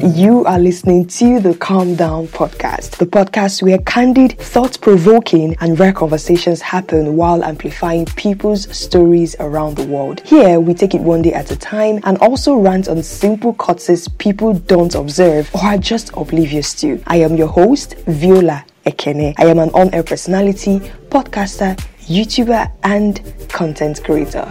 You are listening to the Calm Down podcast, the podcast where candid, thought provoking, and rare conversations happen while amplifying people's stories around the world. Here, we take it one day at a time and also rant on simple causes people don't observe or are just oblivious to. I am your host, Viola Ekene. I am an on air personality, podcaster, YouTuber, and content creator.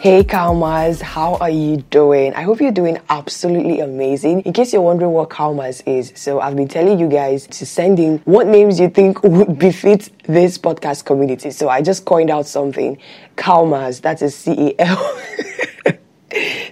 Hey Calmers, how are you doing? I hope you're doing absolutely amazing. In case you're wondering what Calmers is, so I've been telling you guys to send in what names you think would befit this podcast community. So I just coined out something. Calmers, that is C E L.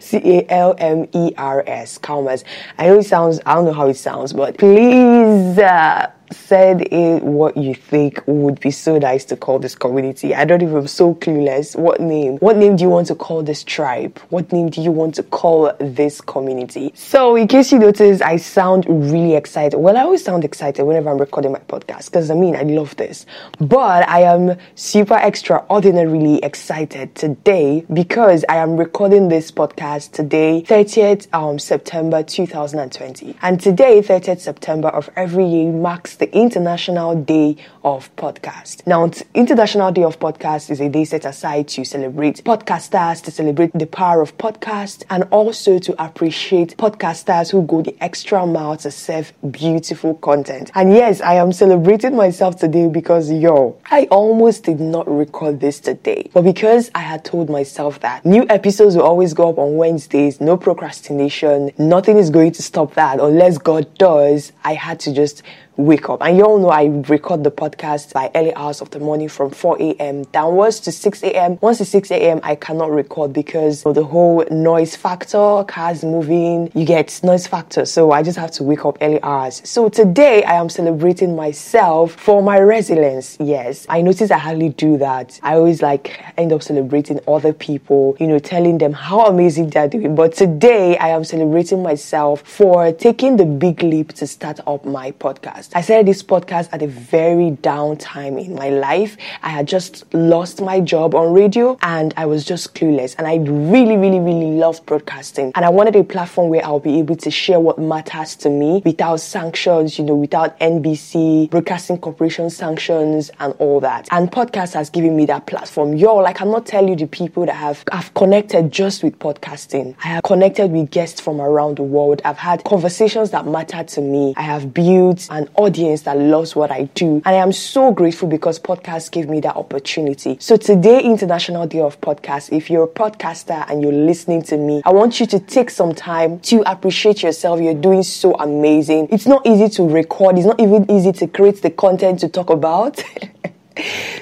C A L M E R S, Calmers. I know it sounds, I don't know how it sounds, but please, uh, said it what you think would be so nice to call this community. I don't even, I'm so clueless. What name? What name do you want to call this tribe? What name do you want to call this community? So, in case you notice, I sound really excited. Well, I always sound excited whenever I'm recording my podcast because I mean, I love this. But I am super extraordinarily excited today because I am recording this podcast today, 30th um, September 2020. And today, 30th September of every year marks the International Day of Podcast. Now, International Day of Podcast is a day set aside to celebrate podcasters, to celebrate the power of podcast, and also to appreciate podcasters who go the extra mile to serve beautiful content. And yes, I am celebrating myself today because, yo, I almost did not record this today. But because I had told myself that new episodes will always go up on Wednesdays, no procrastination, nothing is going to stop that unless God does, I had to just wake up. And you all know I record the podcast by early hours of the morning from 4 a.m. downwards to 6 a.m. Once it's 6 a.m., I cannot record because of the whole noise factor, cars moving, you get noise factor. So I just have to wake up early hours. So today I am celebrating myself for my resilience. Yes, I notice I hardly do that. I always like end up celebrating other people, you know, telling them how amazing they're doing. But today I am celebrating myself for taking the big leap to start up my podcast podcast. I started this podcast at a very down time in my life. I had just lost my job on radio and I was just clueless. And I really, really, really loved broadcasting. And I wanted a platform where I'll be able to share what matters to me without sanctions, you know, without NBC, Broadcasting Corporation sanctions and all that. And podcast has given me that platform. Yo, like I'm not telling you the people that have, have connected just with podcasting. I have connected with guests from around the world. I've had conversations that matter to me. I have built an audience that loves what I do. And I am so grateful because podcasts give me that opportunity. So today, International Day of Podcast, if you're a podcaster and you're listening to me, I want you to take some time to appreciate yourself. You're doing so amazing. It's not easy to record. It's not even easy to create the content to talk about.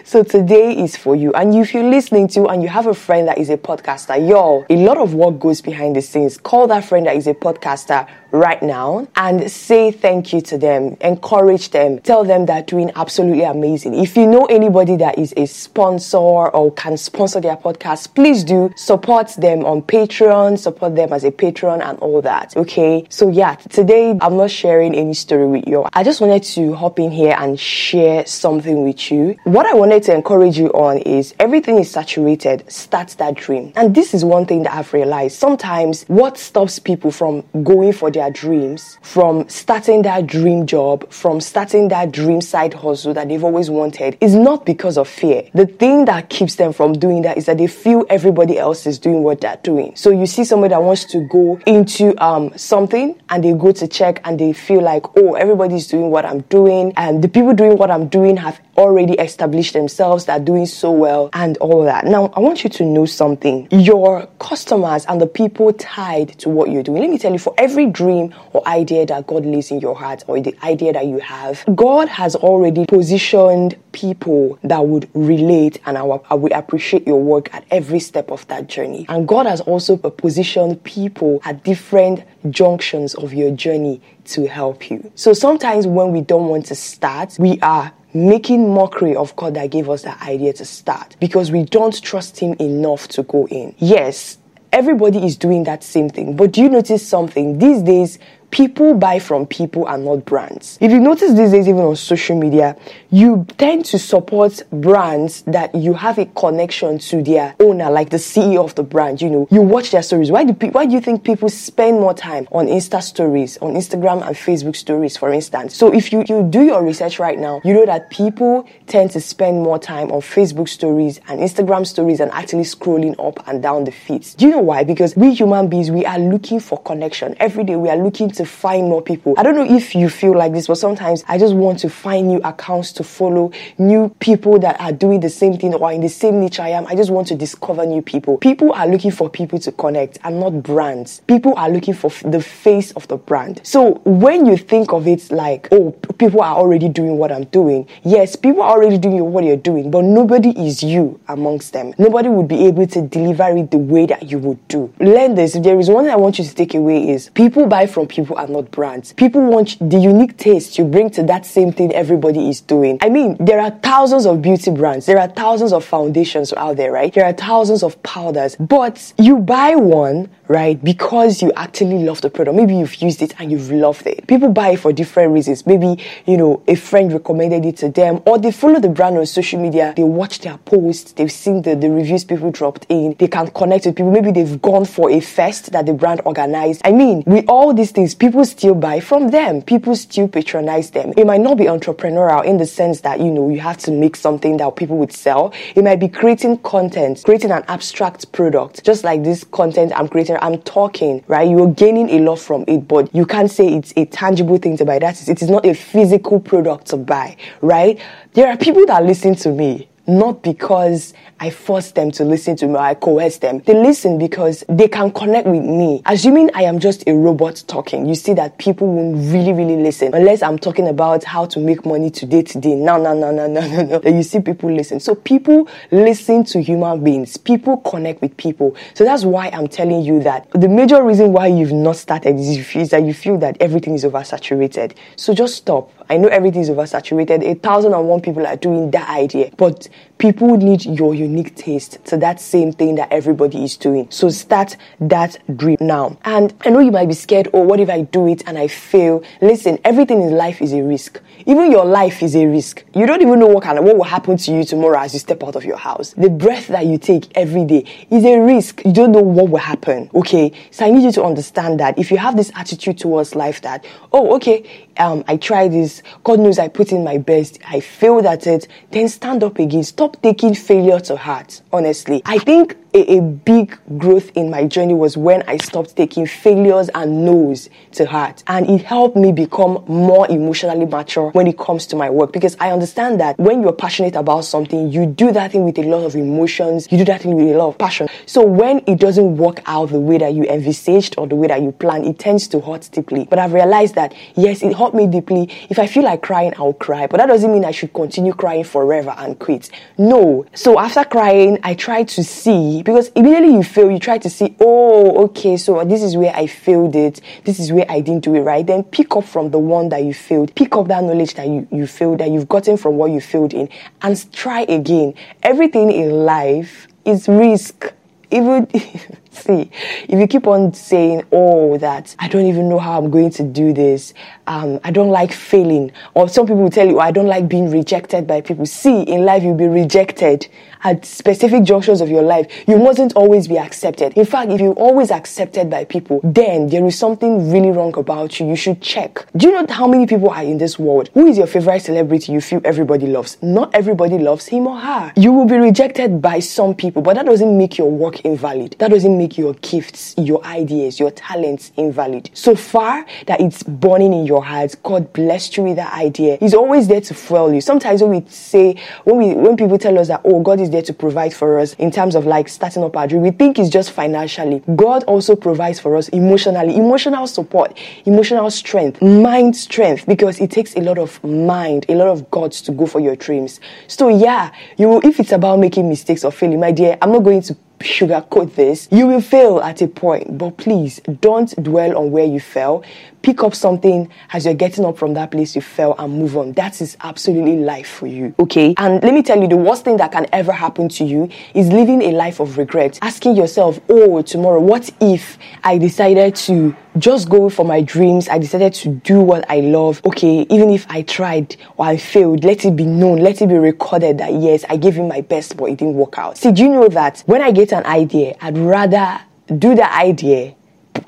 So today is for you. And if you're listening to and you have a friend that is a podcaster, yo, a lot of work goes behind the scenes. Call that friend that is a podcaster right now and say thank you to them. Encourage them. Tell them they're doing absolutely amazing. If you know anybody that is a sponsor or can sponsor their podcast, please do support them on Patreon, support them as a patron and all that. Okay. So yeah, today I'm not sharing any story with you. I just wanted to hop in here and share something with you. What I wanted to encourage you on is everything is saturated. Start that dream. And this is one thing that I've realized. Sometimes what stops people from going for their their dreams, from starting that dream job, from starting that dream side hustle that they've always wanted, is not because of fear. The thing that keeps them from doing that is that they feel everybody else is doing what they're doing. So you see somebody that wants to go into um, something and they go to check and they feel like, oh, everybody's doing what I'm doing, and the people doing what I'm doing have already established themselves, they're doing so well, and all that. Now, I want you to know something. Your customers and the people tied to what you're doing. Let me tell you, for every dream or idea that God lays in your heart or the idea that you have, God has already positioned people that would relate and I will appreciate your work at every step of that journey. And God has also positioned people at different junctions of your journey to help you. So sometimes when we don't want to start, we are making mockery of God that gave us that idea to start because we don't trust Him enough to go in. Yes, everybody is doing that same thing. But do you notice something? These days, people buy from people and not brands. If you notice these days, even on social media, you tend to support brands that you have a connection to their owner, like the CEO of the brand. You know, you watch their stories. Why do pe- why do you think people spend more time on Insta stories, on Instagram and Facebook stories, for instance? So if you, you do your research right now, you know that people tend to spend more time on Facebook stories and Instagram stories and actually scrolling up and down the feeds. Do you know why? Because we human beings, we are looking for connection. Every day we are looking to find more people. I don't know if you feel like this, but sometimes I just want to find new accounts to follow, new people that are doing the same thing or in the same niche I am. I just want to discover new people. People are looking for people to connect and not brands. People are looking for f- the face of the brand. So when you think of it like, oh, people are already doing what I'm doing, yes, people are already doing what you're doing, but nobody is you amongst them. Nobody would be able to deliver it the way that you would do. Learn this. If there is one thing I want you to take away is people buy from people and not brands. People want the unique taste you bring to that same thing everybody is doing. I mean, there are thousands of beauty brands, there are thousands of foundations out there, right? There are thousands of powders, but you buy one, right, because you actually love the product. Maybe you've used it and you've loved it. People buy it for different reasons. Maybe, you know, a friend recommended it to them, or they follow the brand on social media, they watch their posts, they've seen the, the reviews people dropped in, they can connect with people. Maybe they've gone for a fest that the brand organized. I mean, with all these things, people still buy from them. People still patronize them. It might not be entrepreneurial in the sense that, you know, you have to make something that people would sell. It might be creating content, creating an abstract product, just like this content I'm creating. I'm talking, right? You're gaining a lot from it, but you can't say it's a tangible thing to buy. That is, it is not a physical product to buy, right? There are people that listen to me not because I force them to listen to me or I coerce them. They listen because they can connect with me. Assuming I am just a robot talking, you see that people won't really, really listen unless I'm talking about how to make money today, today. No, no, no, no, no, no, no. You see people listen. So people listen to human beings. People connect with people. So that's why I'm telling you that the major reason why you've not started is, that you feel that everything is oversaturated. So just stop. I know everything is oversaturated. A thousand and one people are doing that idea, but people need your unique taste to that same thing that everybody is doing. So start that dream now. And I know you might be scared, oh, what if I do it and I fail? Listen, everything in life is a risk. Even your life is a risk. You don't even know what of, what will happen to you tomorrow as you step out of your house. The breath that you take every day is a risk. You don't know what will happen. Okay. So I need you to understand that if you have this attitude towards life that, oh, okay, um, I tried this. God knows I put in my best. I failed at it. Then stand up again. Stop taking failure to heart. Honestly, I think a, a, big growth in my journey was when I stopped taking failures and no's to heart. And it helped me become more emotionally mature when it comes to my work because I understand that when you're passionate about something, you do that thing with a lot of emotions, you do that thing with a lot of passion. So when it doesn't work out the way that you envisaged or the way that you planned, it tends to hurt deeply. But I've realized that yes, it hurt me deeply. If I feel like crying, I'll cry. But that doesn't mean I should continue crying forever and quit. No. So after crying, I try to see because immediately you fail, you try to see, oh, okay, so this is where I failed it. This is where I didn't do it right. Then pick up from the one that you failed. Pick up that knowledge that you, you failed, that you've gotten from what you failed in, and try again. Everything in life is risk. Even see, if you keep on saying, oh, that I don't even know how I'm going to do this, um, I don't like failing, or some people will tell you, oh, I don't like being rejected by people. See, in life, you'll be rejected at specific junctions of your life. You mustn't always be accepted. In fact, if you're always accepted by people, then there is something really wrong about you. You should check. Do you know how many people are in this world? Who is your favorite celebrity you feel everybody loves? Not everybody loves him or her. You will be rejected by some people, but that doesn't make your work invalid. That doesn't make your gifts, your ideas, your talents invalid. So far that it's burning in your heart, God blessed you with that idea. He's always there to fuel you. Sometimes when we say, when we, when people tell us that, oh, God is there to provide for us in terms of like starting up our dream. We think it's just financially. God also provides for us emotionally, emotional support, emotional strength, mind strength, because it takes a lot of mind, a lot of God to go for your dreams. So yeah, you if it's about making mistakes or failing, my dear, I'm not going to sugarcoat this. You will fail at a point, but please don't dwell on where you fell. Pick up something as you're getting up from that place you fell and move on. That is absolutely life for you. Okay. And let me tell you, the worst thing that can ever happen to you is living a life of regret. Asking yourself, oh, tomorrow, what if I decided to just go for my dreams? I decided to do what I love. Okay. Even if I tried or I failed, let it be known, let it be recorded that yes, I gave him my best, but it didn't work out. See, do you know that when I get an idea, I'd rather do the idea,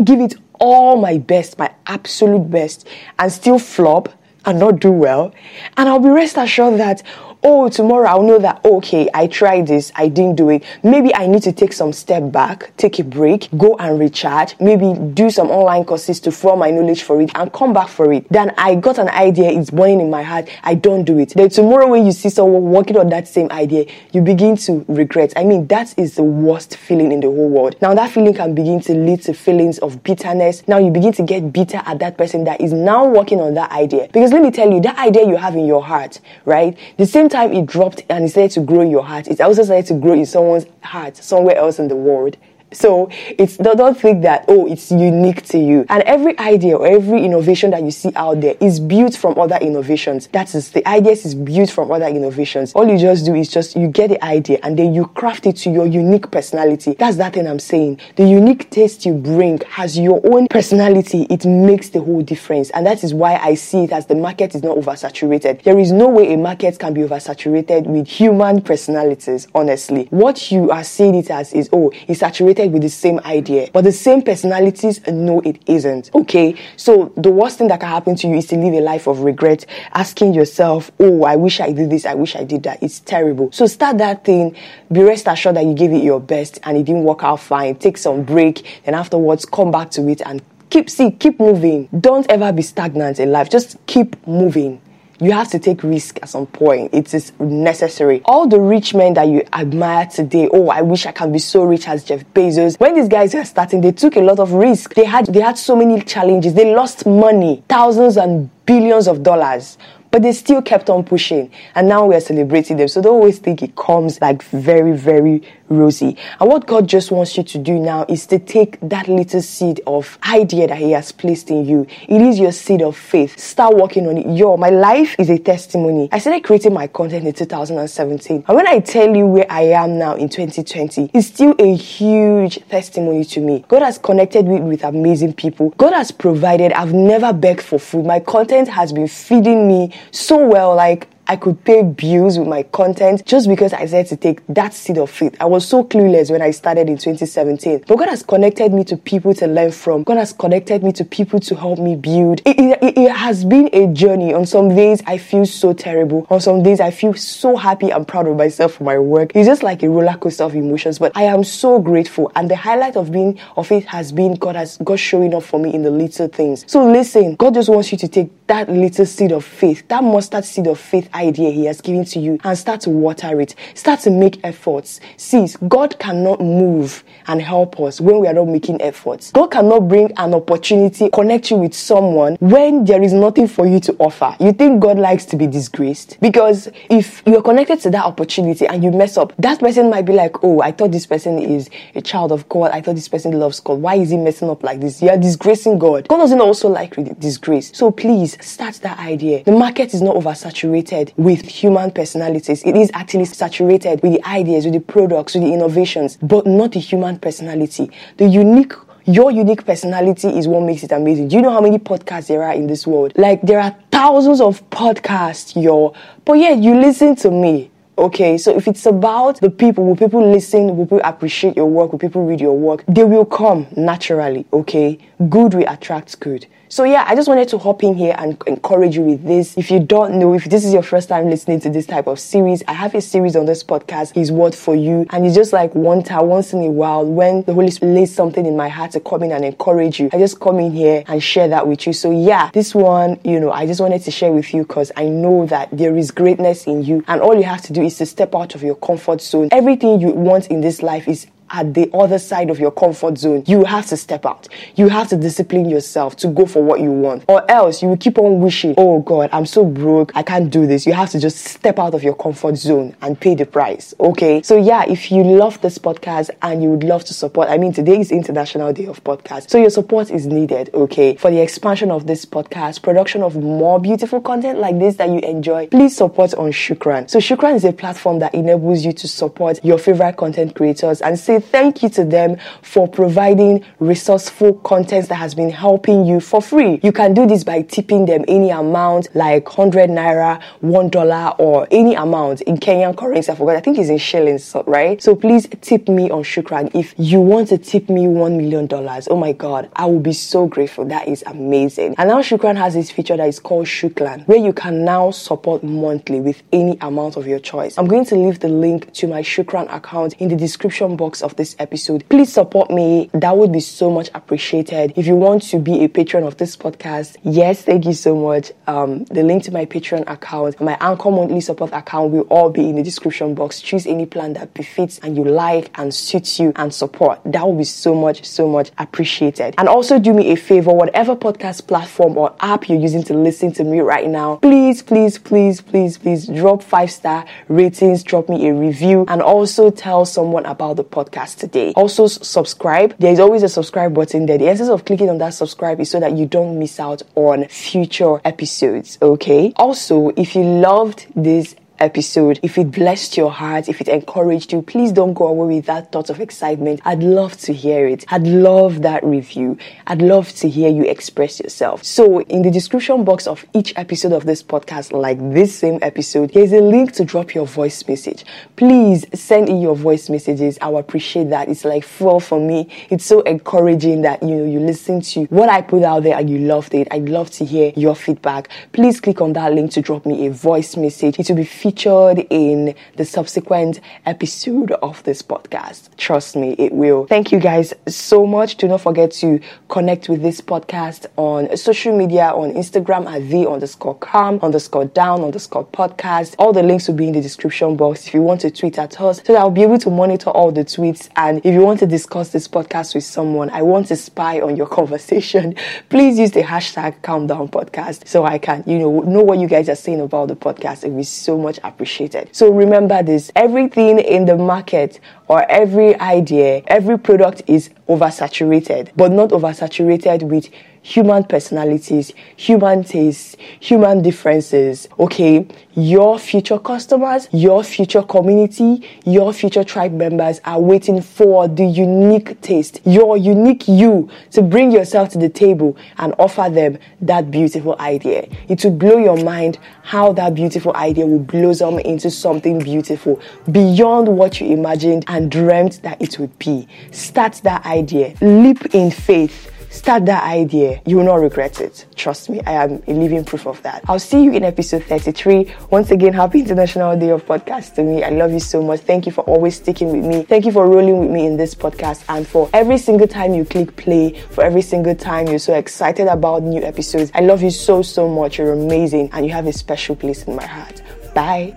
give it all my best, my absolute best, and still flop and not do well. And I'll be rest assured that oh, tomorrow I'll know that, okay, I tried this, I didn't do it. Maybe I need to take some step back, take a break, go and recharge, maybe do some online courses to form my knowledge for it and come back for it. Then I got an idea, it's burning in my heart, I don't do it. Then tomorrow when you see someone working on that same idea, you begin to regret. I mean, that is the worst feeling in the whole world. Now that feeling can begin to lead to feelings of bitterness. Now you begin to get bitter at that person that is now working on that idea. Because let me tell you, that idea you have in your heart, right? The same time it dropped and it started to grow in your heart, it also started to grow in someone's heart somewhere else in the world. So it's don't, don't think that oh it's unique to you. And every idea or every innovation that you see out there is built from other innovations. That is the ideas is built from other innovations. All you just do is just you get the idea and then you craft it to your unique personality. That's that thing I'm saying. The unique taste you bring has your own personality. It makes the whole difference. And that is why I see it as the market is not oversaturated. There is no way a market can be oversaturated with human personalities, honestly. What you are seeing it as is oh, it's saturated with the same idea, but the same personalities, no, it isn't. Okay, so the worst thing that can happen to you is to live a life of regret, asking yourself, Oh, I wish I did this, I wish I did that. It's terrible. So start that thing, be rest assured that you gave it your best and it didn't work out fine. Take some break, and afterwards come back to it and keep see, keep moving. Don't ever be stagnant in life. Just keep moving you have to take risk at some point. It is necessary. All the rich men that you admire today, oh, I wish I can be so rich as Jeff Bezos. When these guys were starting, they took a lot of risk. They had they had so many challenges. They lost money, thousands and billions of dollars but they still kept on pushing and now we're celebrating them so don't always think it comes like very very rosy. And what God just wants you to do now is to take that little seed of idea that He has placed in you. It is your seed of faith. Start working on it. Yo, my life is a testimony. I started creating my content in 2017. And when I tell you where I am now in 2020, it's still a huge testimony to me. God has connected me with amazing people. God has provided. I've never begged for food. My content has been feeding me so well. Like, I could pay bills with my content just because I said to take that seed of faith. I was so clueless when I started in 2017. But God has connected me to people to learn from. God has connected me to people to help me build. It, it, it has been a journey. On some days, I feel so terrible. On some days, I feel so happy and proud of myself for my work. It's just like a roller coaster of emotions, but I am so grateful. And the highlight of being of it has been God has God showing up for me in the little things. So listen, God just wants you to take that little seed of faith, that mustard seed of faith idea He has given to you, and start to water it. Start to make efforts. See, God cannot move and help us when we are not making efforts. God cannot bring an opportunity, connect you with someone when there is nothing for you to offer. You think God likes to be disgraced? Because if you're connected to that opportunity and you mess up, that person might be like, oh, I thought this person is a child of God. I thought this person loves God. Why is he messing up like this? You're disgracing God. God doesn't also like disgrace. So please start that idea. The market is not oversaturated with human personalities. It is actually saturated with the ideas, with the products, with the innovations, but not the human personality. The unique your unique personality is what makes it amazing. Do you know how many podcasts there are in this world? Like there are thousands of podcasts, yo. But yeah, you listen to me. Okay, so if it's about the people, will people listen? Will people appreciate your work? Will people read your work? They will come naturally, okay? Good will attract good. So yeah, I just wanted to hop in here and encourage you with this. If you don't know, if this is your first time listening to this type of series, I have a series on this podcast, His Word for You. And it's just like one time, once in a while, when the Holy Spirit lays something in my heart to come in and encourage you, I just come in here and share that with you. So yeah, this one, you know, I just wanted to share with you because I know that there is greatness in you and all you have to do is to step out of your comfort zone. Everything you want in this life is at the other side of your comfort zone, you have to step out. You have to discipline yourself to go for what you want. Or else you will keep on wishing, oh God, I'm so broke. I can't do this. You have to just step out of your comfort zone and pay the price. Okay. So yeah, if you love this podcast and you would love to support, I mean, today is International Day of Podcast. So your support is needed. Okay. For the expansion of this podcast, production of more beautiful content like this that you enjoy, please support on Shukran. So Shukran is a platform that enables you to support your favorite content creators and say thank you to them for providing resourceful content that has been helping you for free. You can do this by tipping them any amount like 100 naira, $1 or any amount in Kenyan currency. I forgot. I think it's in shillings, right? So please tip me on Shukran. If you want to tip me $1 million, oh my God, I will be so grateful. That is amazing. And now Shukran has this feature that is called Shuklan, where you can now support monthly with any amount of your choice. I'm going to leave the link to my Shukran account in the description box of this episode. Please support me. That would be so much appreciated. If you want to be a patron of this podcast, yes, thank you so much. Um, the link to my Patreon account, my Anchor monthly support account will all be in the description box. Choose any plan that befits and you like and suits you and support. That will be so much, so much appreciated. And also do me a favor, whatever podcast platform or app you're using to listen to me right now, please, please, please, please, please drop five star ratings, drop me a review, and also tell someone about the podcast today. Also subscribe. There is always a subscribe button there. The essence of clicking on that subscribe is so that you don't miss out on future episodes. Okay. Also, if you loved this episode, if it blessed your heart, if it encouraged you, please don't go away with that thought of excitement. I'd love to hear it. I'd love that review. I'd love to hear you express yourself. So, in the description box of each episode of this podcast, like this same episode, there's a link to drop your voice message. Please send in your voice messages. I appreciate that. It's like full for me. It's so encouraging that you know you listen to what I put out there and you loved it. I'd love to hear your feedback. Please click on that link to drop me a voice message. It will be featured featured in the subsequent episode of this podcast. Trust me, it will. Thank you guys so much. Do not forget to connect with this podcast on social media on Instagram at the underscore calm underscore down underscore podcast. All the links will be in the description box if you want to tweet at us so that I'll be able to monitor all the tweets. And if you want to discuss this podcast with someone, I want to spy on your conversation. Please use the hashtag calm down podcast so I can, you know, know what you guys are saying about the podcast. It will be so much appreciated. So remember this everything in the market or every idea, every product is oversaturated, but not oversaturated with human personalities, human tastes, human differences. Okay, your future customers, your future community, your future tribe members are waiting for the unique taste, your unique you to bring yourself to the table and offer them that beautiful idea. It will blow your mind how that beautiful idea will blossom into something beautiful beyond what you imagined and dreamt that it would be. Start that idea, leap in faith Start that idea. You will not regret it. Trust me, I am a living proof of that. I'll see you in episode 33. Once again, happy International Day of Podcast to me. I love you so much. Thank you for always sticking with me. Thank you for rolling with me in this podcast and for every single time you click play, for every single time you're so excited about new episodes. I love you so, so much. You're amazing and you have a special place in my heart. Bye.